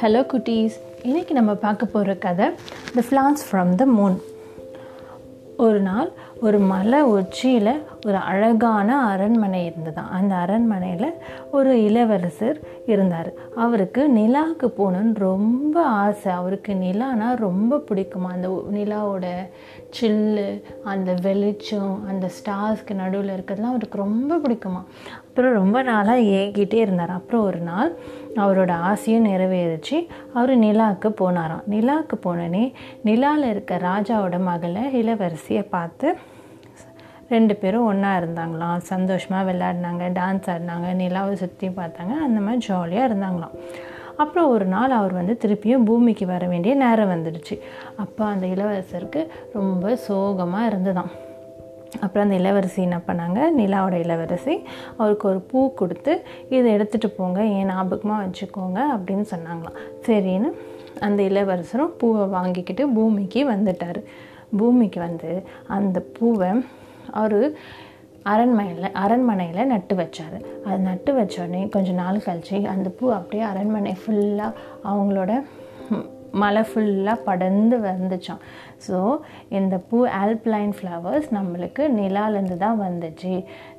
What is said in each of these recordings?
Hello குட்டீஸ் இன்றைக்கி நம்ம பார்க்க போகிற கதை த ஃப்ளான்ஸ் ஃப்ரம் த மூன் ஒரு நாள் ஒரு மலை உச்சியில் ஒரு அழகான அரண்மனை இருந்ததாம் அந்த அரண்மனையில் ஒரு இளவரசர் இருந்தார். அவருக்கு நிலாவுக்கு போகணுன்னு ரொம்ப ஆசை. அவருக்கு நிலானா ரொம்ப பிடிக்குமா? அந்த நிலாவோட சில்லு அந்த வெளிச்சம் அந்த ஸ்டார்ஸ்க்கு நடுவில் இருக்கிறதுலாம் அவருக்கு ரொம்ப பிடிக்குமா? அப்புறம் ரொம்ப நாளாக ஏங்கிட்டே இருந்தார். அப்புறம் ஒரு நாள் அவரோட ஆசையும் நிறைவேறிச்சு. அவர் நிலாவுக்கு போனாராம். நிலாவுக்கு போனோடனே நிலாவில் இருக்க ராஜாவோட மகளை இளவரசியை பார்த்து ரெண்டு பேரும் ஒன்றா இருந்தாங்களாம். சந்தோஷமாக விளையாடினாங்க டான்ஸ் ஆடினாங்க நிலாவை சுற்றி பார்த்தாங்க அந்த மாதிரி ஜாலியாக இருந்தாங்களாம். அப்புறம் ஒரு நாள் அவர் வந்து திருப்பியும் பூமிக்கு வர வேண்டிய நேரம் வந்துடுச்சு. அப்போ அந்த இளவரசருக்கு ரொம்ப சோகமாக இருந்ததாம் அப்புறம் அந்த இளவரசி என்ன பண்ணாங்க? நிலாவோட இளவரசி அவருக்கு ஒரு பூ கொடுத்து இதை எடுத்துகிட்டு போங்க ஏன் ஞாபகமாக வச்சுக்கோங்க அப்படின்னு சொன்னாங்களாம். சரின்னு அந்த இளவரசரும் பூவை வாங்கிக்கிட்டு பூமிக்கு வந்துட்டார். பூமிக்கு வந்து அந்த பூவை அவர் அரண்மனையில் அரண்மனையில் நட்டு வச்சார். அது நட்டு வச்சோடனே கொஞ்சம் நாள் கழிச்சு அந்த பூ அப்படியே அரண்மனை ஃபுல்லாக அவங்களோட மலை ஃபுல்லாக படர்ந்து வந்துச்சான் ஸோ இந்த பூ ஆல்ப்லைன் ஃப்ளவர்ஸ் நம்மளுக்கு நிலாலேருந்து தான் வந்துச்சு.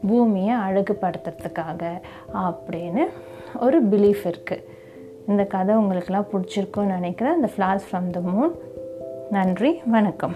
பூமியை அழகுபடுத்துறதுக்காக அப்படின்னு ஒரு பிலீஃப் இருக்குது இந்த கதை உங்களுக்கெல்லாம் பிடிச்சிருக்குன்னு நினைக்கிறேன். இந்த ஃப்ளார்ஸ் ஃப்ரம் த மூன் நன்றி வணக்கம்.